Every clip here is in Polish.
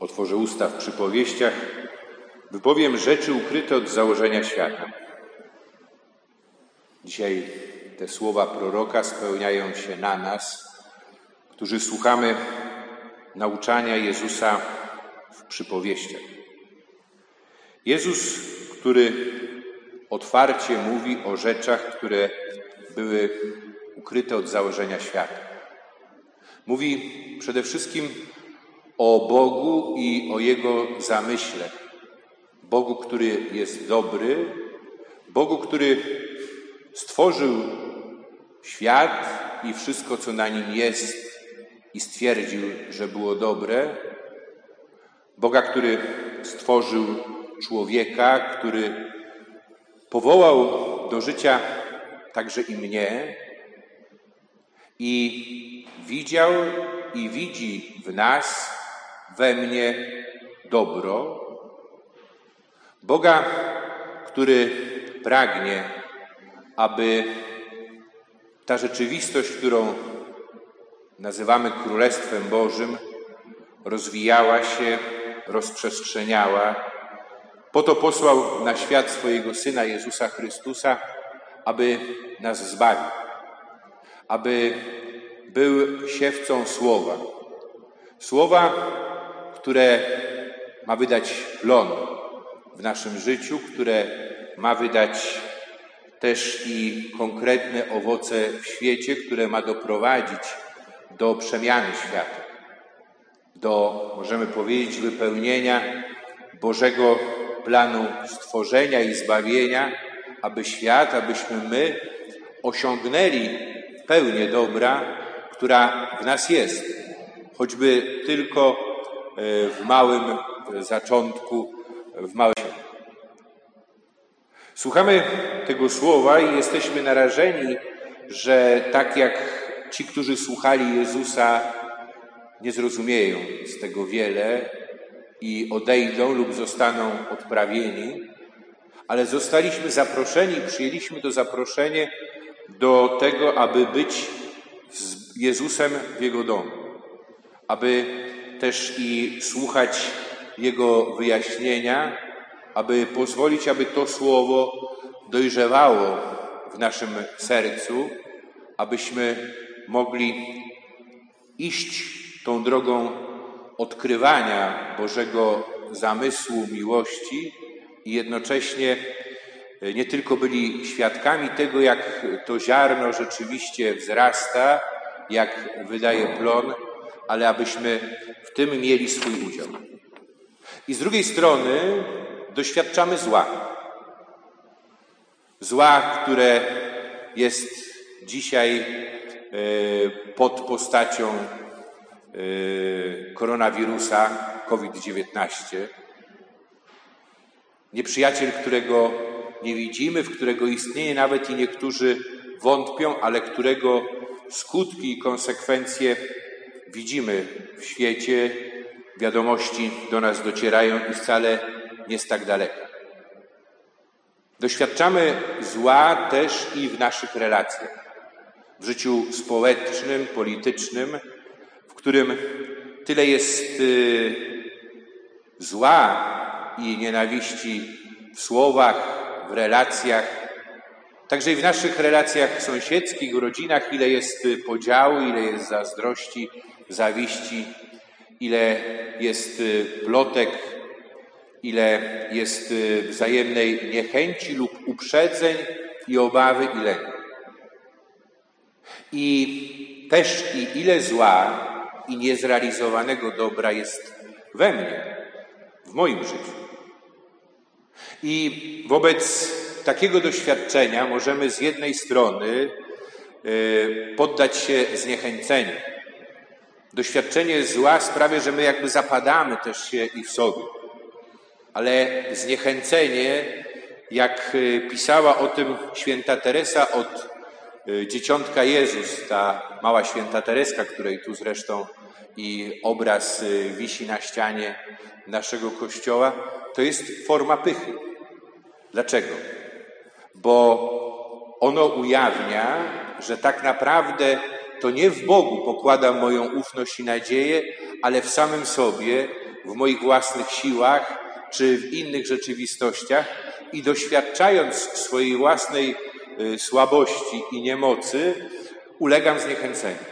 Otworzę usta w przypowieściach, wypowiem rzeczy ukryte od założenia świata. Dzisiaj te słowa proroka spełniają się na nas, którzy słuchamy nauczania Jezusa w przypowieściach. Jezus, który otwarcie mówi o rzeczach, które były ukryte od założenia świata. Mówi przede wszystkim o Bogu i o Jego zamyśle. Bogu, który jest dobry, Bogu, który stworzył świat i wszystko, co na nim jest, i stwierdził, że było dobre. Boga, który stworzył człowieka, który powołał do życia także i mnie i widział i widzi w nas, we mnie dobro. Boga, który pragnie, aby ta rzeczywistość, którą nazywamy Królestwem Bożym, rozwijała się, rozprzestrzeniała. Po to posłał na świat swojego Syna Jezusa Chrystusa, aby nas zbawił, aby był siewcą słowa. Słowa, które ma wydać plon w naszym życiu, które ma wydać też i konkretne owoce w świecie, które ma doprowadzić do przemiany świata, do, możemy powiedzieć, wypełnienia Bożego planu stworzenia i zbawienia, aby świat, abyśmy my osiągnęli pełnię dobra, która w nas jest, choćby tylko w małym zaczątku, w małym. Słuchamy tego słowa i jesteśmy narażeni, że tak jak ci, którzy słuchali Jezusa, nie zrozumieją z tego wiele i odejdą lub zostaną odprawieni, ale zostaliśmy zaproszeni, przyjęliśmy to zaproszenie do tego, aby być z Jezusem w Jego domu, aby też i słuchać Jego wyjaśnienia, aby pozwolić, aby to słowo dojrzewało w naszym sercu, abyśmy mogli iść tą drogą odkrywania Bożego zamysłu miłości i jednocześnie nie tylko byli świadkami tego, jak to ziarno rzeczywiście wzrasta, jak wydaje plon, ale abyśmy w tym mieli swój udział. I z drugiej strony doświadczamy zła. Zła, które jest dzisiaj e, pod postacią e, koronawirusa COVID-19. Nieprzyjaciel, którego nie widzimy, w którego istnienie nawet i niektórzy wątpią, ale którego skutki i konsekwencje widzimy w świecie, wiadomości do nas docierają i wcale nie jest tak daleka. Doświadczamy zła też i w naszych relacjach, w życiu społecznym, politycznym, w którym tyle jest y, zła i nienawiści w słowach, w relacjach, także i w naszych relacjach sąsiedzkich, w rodzinach, ile jest podziału, ile jest zazdrości, zawiści, ile jest plotek, ile jest wzajemnej niechęci lub uprzedzeń i obawy i lęku. I też i ile zła i niezrealizowanego dobra jest we mnie, w moim życiu. I wobec takiego doświadczenia możemy z jednej strony e, poddać się zniechęceniu. Doświadczenie zła sprawia, że my jakby zapadamy też się i w sobie. Ale zniechęcenie, jak e, pisała o tym święta Teresa od e, dzieciątka Jezus, ta mała święta Tereska, której tu zresztą i obraz wisi na ścianie naszego kościoła, to jest forma pychy. Dlaczego? Bo ono ujawnia, że tak naprawdę to nie w Bogu pokładam moją ufność i nadzieję, ale w samym sobie, w moich własnych siłach czy w innych rzeczywistościach i doświadczając swojej własnej y, słabości i niemocy, ulegam zniechęceniu.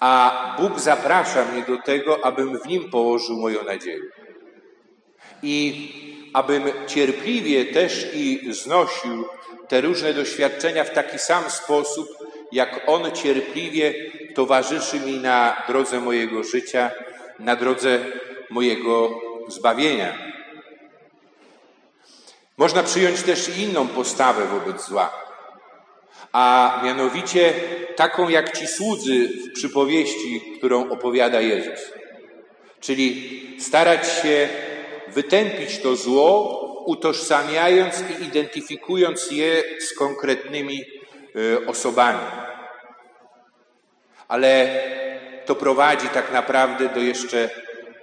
A Bóg zaprasza mnie do tego, abym w Nim położył moją nadzieję. I abym cierpliwie też i znosił te różne doświadczenia w taki sam sposób, jak On cierpliwie towarzyszy mi na drodze mojego życia, na drodze mojego zbawienia. Można przyjąć też inną postawę wobec zła, a mianowicie taką jak ci słudzy w przypowieści, którą opowiada Jezus. Czyli starać się wytępić to zło, utożsamiając i identyfikując je z konkretnymi osobami. Ale to prowadzi tak naprawdę do jeszcze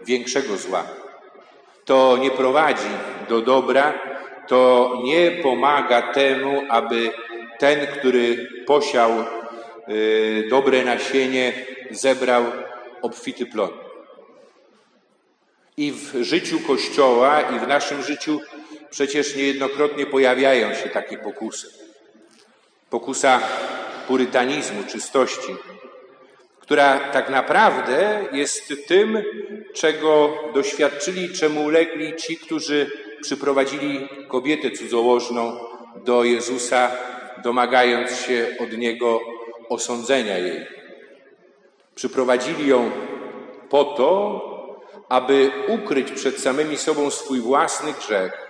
większego zła. To nie prowadzi do dobra, to nie pomaga temu, aby ten, który posiał y, dobre nasienie, zebrał obfity plon. I w życiu Kościoła, i w naszym życiu przecież niejednokrotnie pojawiają się takie pokusy. Pokusa purytanizmu, czystości, która tak naprawdę jest tym, czego doświadczyli, czemu ulegli ci, którzy przyprowadzili kobietę cudzołożną do Jezusa, domagając się od Niego osądzenia jej. Przyprowadzili ją po to, aby ukryć przed samymi sobą swój własny grzech,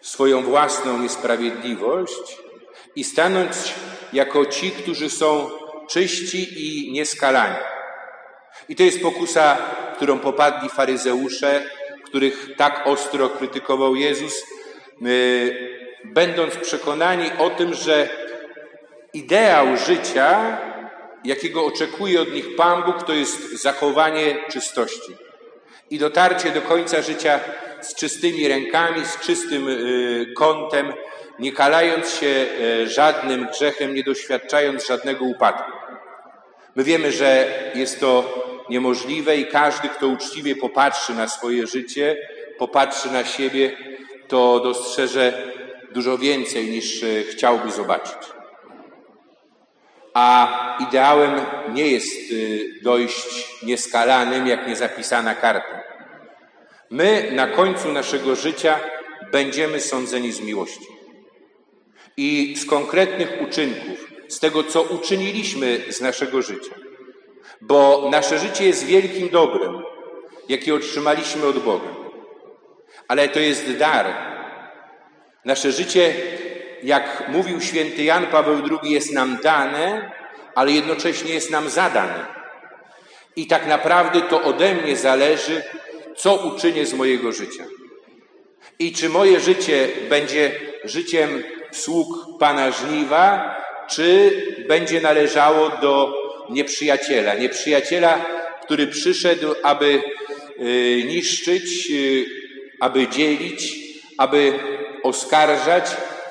swoją własną niesprawiedliwość i stanąć jako ci, którzy są czyści i nieskalani. I to jest pokusa, którą popadli faryzeusze, których tak ostro krytykował Jezus, y, będąc przekonani o tym, że ideał życia, jakiego oczekuje od nich Pan Bóg, to jest zachowanie czystości i dotarcie do końca życia z czystymi rękami, z czystym y, kątem, nie kalając się y, żadnym grzechem, nie doświadczając żadnego upadku. My wiemy, że jest to niemożliwe i każdy, kto uczciwie popatrzy na swoje życie, popatrzy na siebie, to dostrzeże dużo więcej niż y, chciałby zobaczyć. A ideałem nie jest dojść nieskalanym, jak niezapisana karta. My na końcu naszego życia będziemy sądzeni z miłości i z konkretnych uczynków, z tego, co uczyniliśmy z naszego życia. Bo nasze życie jest wielkim dobrem, jakie otrzymaliśmy od Boga. Ale to jest dar. Nasze życie, jak mówił święty Jan Paweł II, jest nam dane, ale jednocześnie jest nam zadane. I tak naprawdę to ode mnie zależy, co uczynię z mojego życia. I czy moje życie będzie życiem sług Pana Żniwa, czy będzie należało do nieprzyjaciela. Nieprzyjaciela, który przyszedł, aby y, niszczyć, y, aby dzielić, aby oskarżać,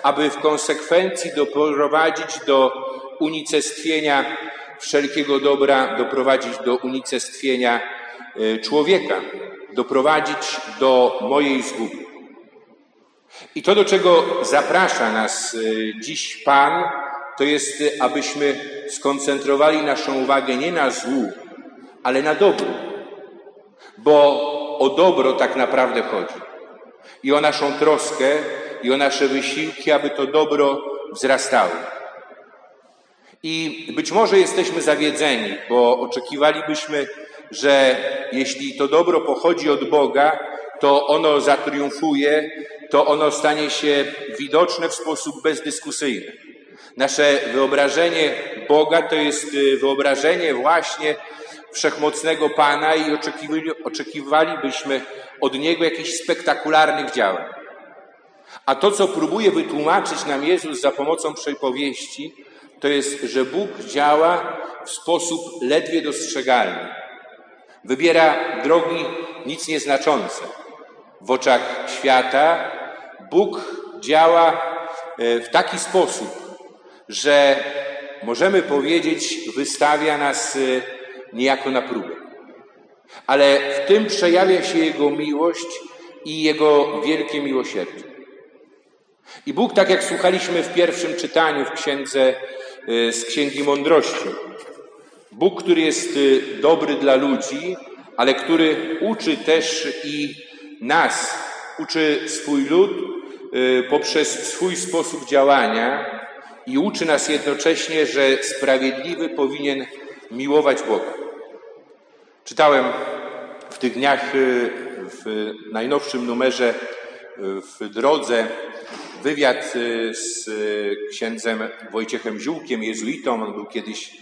aby w konsekwencji doprowadzić do unicestwienia wszelkiego dobra, doprowadzić do unicestwienia y, człowieka doprowadzić do mojej zguby. I to, do czego zaprasza nas y, dziś Pan, to jest, y, abyśmy skoncentrowali naszą uwagę nie na złu, ale na dobru. Bo o dobro tak naprawdę chodzi. I o naszą troskę, i o nasze wysiłki, aby to dobro wzrastało. I być może jesteśmy zawiedzeni, bo oczekiwalibyśmy że jeśli to dobro pochodzi od Boga, to ono zatriumfuje, to ono stanie się widoczne w sposób bezdyskusyjny. Nasze wyobrażenie Boga to jest y, wyobrażenie właśnie wszechmocnego Pana i oczekiwali, oczekiwalibyśmy od Niego jakichś spektakularnych działań. A to, co próbuje wytłumaczyć nam Jezus za pomocą przypowieści, to jest, że Bóg działa w sposób ledwie dostrzegalny. Wybiera drogi nic nieznaczące. W oczach świata Bóg działa e, w taki sposób, że możemy powiedzieć, wystawia nas e, niejako na próbę. ale w tym przejawia się Jego miłość i Jego wielkie miłosierdzie. I Bóg, tak jak słuchaliśmy w pierwszym czytaniu w księdze y, z Księgi Mądrości, Bóg, który jest dobry dla ludzi, ale który uczy też i nas, uczy swój lud poprzez swój sposób działania i uczy nas jednocześnie, że sprawiedliwy powinien miłować Boga. Czytałem w tych dniach y, w najnowszym numerze y, w drodze wywiad y, z księdzem Wojciechem Ziółkiem, jezuitą. On był kiedyś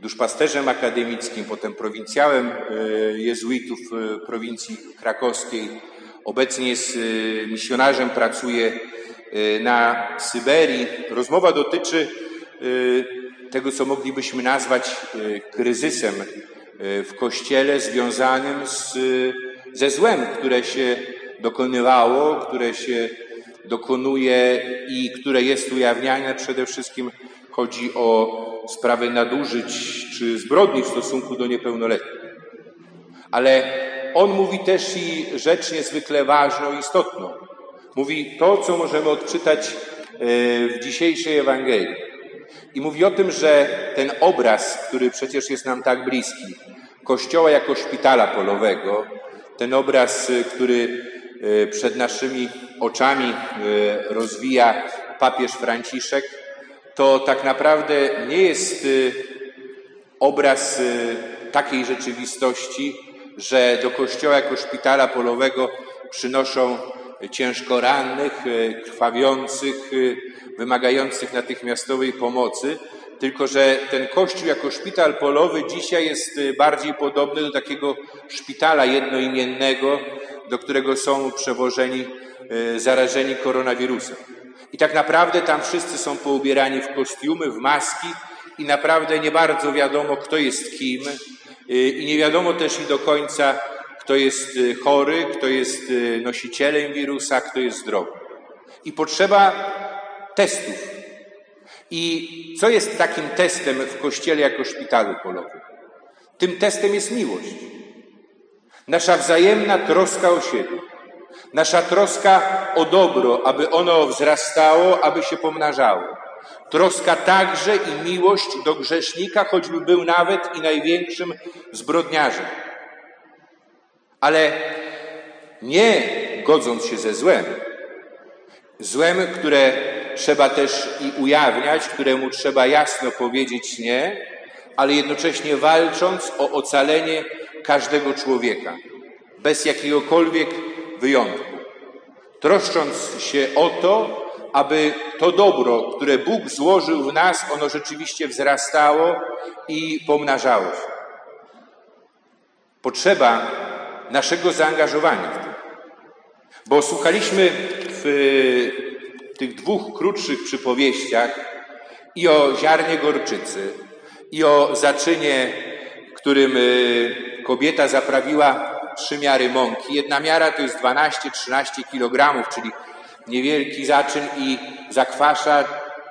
duszpasterzem akademickim, potem prowincjałem jezuitów prowincji krakowskiej. Obecnie jest misjonarzem, pracuje na Syberii. Rozmowa dotyczy tego, co moglibyśmy nazwać kryzysem w Kościele związanym z, ze złem, które się dokonywało, które się dokonuje i które jest ujawniane. Przede wszystkim chodzi o sprawy nadużyć czy zbrodni w stosunku do niepełnoletnich. Ale on mówi też i rzecz niezwykle ważną, istotną. Mówi to, co możemy odczytać e, w dzisiejszej Ewangelii. I mówi o tym, że ten obraz, który przecież jest nam tak bliski, Kościoła jako szpitala polowego, ten obraz, y, który y, przed naszymi oczami rozwija papież Franciszek, to tak naprawdę nie jest obraz takiej rzeczywistości, że do Kościoła jako szpitala polowego przynoszą ciężko rannych, krwawiących, wymagających natychmiastowej pomocy, tylko że ten kościół jako szpital polowy dzisiaj jest y, bardziej podobny do takiego szpitala jednoimiennego, do którego są przewożeni zarażeni koronawirusem. I tak naprawdę tam wszyscy są poubierani w kostiumy, w maski i naprawdę nie bardzo wiadomo, kto jest kim i nie wiadomo też i do końca, kto jest chory, kto jest nosicielem wirusa, kto jest zdrowy. I potrzeba testów, i co jest takim testem w kościele jako szpitalu polowym? Tym testem jest miłość. Nasza wzajemna troska o siebie. Nasza troska o dobro, aby ono wzrastało, aby się pomnażało. Troska także i miłość do grzesznika, choćby był nawet i największym zbrodniarzem. Ale nie godząc się ze złem. Złem, które trzeba też i ujawniać, któremu trzeba jasno powiedzieć nie, ale jednocześnie walcząc o ocalenie każdego człowieka, bez jakiegokolwiek wyjątku. Troszcząc się o to, aby to dobro, które Bóg złożył w nas, ono rzeczywiście wzrastało i pomnażało się. Potrzeba naszego zaangażowania w to. Bo słuchaliśmy w tych dwóch krótszych przypowieściach i o ziarnie gorczycy, i o zaczynie, którym y, kobieta zaprawiła trzy miary mąki. Jedna miara to jest 12-13 kg, czyli niewielki zaczyn i zakwasza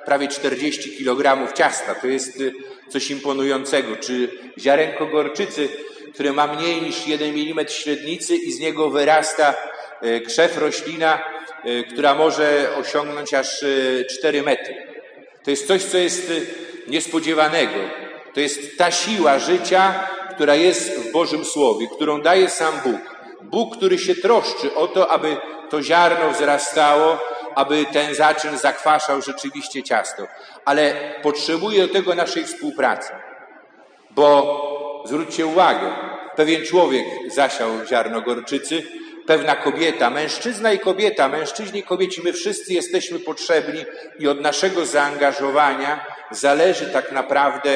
prawie 40 kg ciasta. To jest y, coś imponującego. Czy ziarenko gorczycy, które ma mniej niż 1 mm średnicy i z niego wyrasta y, krzew roślina, Y, która może osiągnąć aż 4 y, metry. To jest coś, co jest niespodziewanego. To jest ta siła życia, która jest w Bożym Słowie, którą daje sam Bóg. Bóg, który się troszczy o to, aby to ziarno wzrastało, aby ten zaczyn zakwaszał rzeczywiście ciasto. Ale potrzebuje do tego naszej współpracy. Bo zwróćcie uwagę, pewien człowiek zasiał ziarno gorczycy, pewna kobieta, mężczyzna i kobieta, mężczyźni i kobieci, my wszyscy jesteśmy potrzebni i od naszego zaangażowania zależy tak naprawdę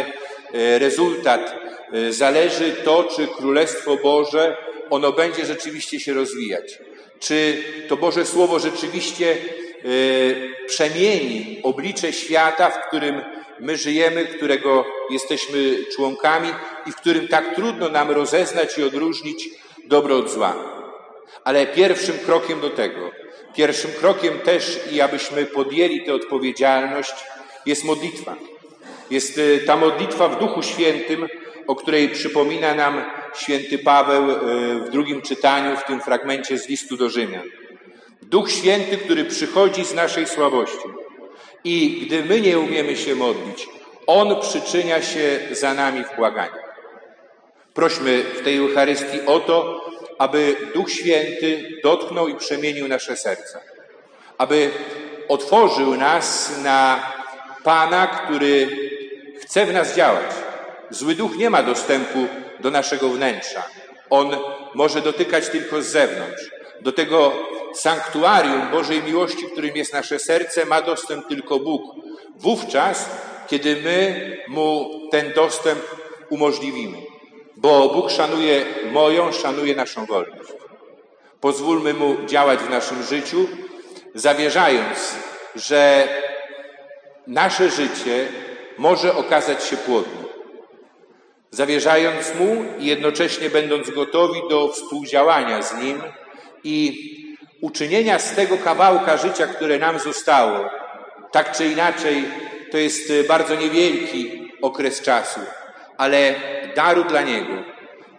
e, rezultat, e, zależy to, czy Królestwo Boże, ono będzie rzeczywiście się rozwijać. Czy to Boże Słowo rzeczywiście e, przemieni oblicze świata, w którym my żyjemy, którego jesteśmy członkami i w którym tak trudno nam rozeznać i odróżnić dobro od zła. Ale pierwszym krokiem do tego, pierwszym krokiem też i abyśmy podjęli tę odpowiedzialność, jest modlitwa. Jest y, ta modlitwa w Duchu Świętym, o której przypomina nam święty Paweł e, w drugim czytaniu, w tym fragmencie z listu do Rzymian. Duch Święty, który przychodzi z naszej słabości. I gdy my nie umiemy się modlić, On przyczynia się za nami w błaganiu. Prośmy w tej Eucharystii o to, aby Duch Święty dotknął i przemienił nasze serca. Aby otworzył nas na Pana, który chce w nas działać. Zły duch nie ma dostępu do naszego wnętrza. On może dotykać tylko z zewnątrz. Do tego sanktuarium Bożej miłości, którym jest nasze serce, ma dostęp tylko Bóg. Wówczas, kiedy my mu ten dostęp umożliwimy. Bo Bóg szanuje moją, szanuje naszą wolność. Pozwólmy mu działać w naszym życiu, zawierzając, że nasze życie może okazać się płodne. Zawierzając mu i jednocześnie będąc gotowi do współdziałania z nim i uczynienia z tego kawałka życia, które nam zostało, tak czy inaczej, to jest bardzo niewielki okres czasu, ale daru dla niego,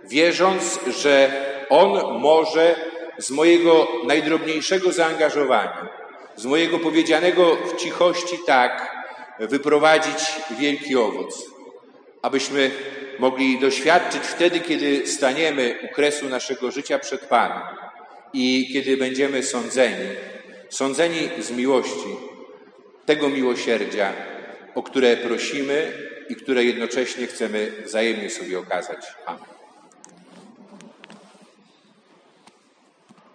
wierząc, że on może z mojego najdrobniejszego zaangażowania, z mojego powiedzianego w cichości tak, wyprowadzić wielki owoc, abyśmy mogli doświadczyć wtedy, kiedy staniemy u kresu naszego życia przed Panem i kiedy będziemy sądzeni, sądzeni z miłości, tego miłosierdzia, o które prosimy i które jednocześnie chcemy wzajemnie sobie okazać. Amen.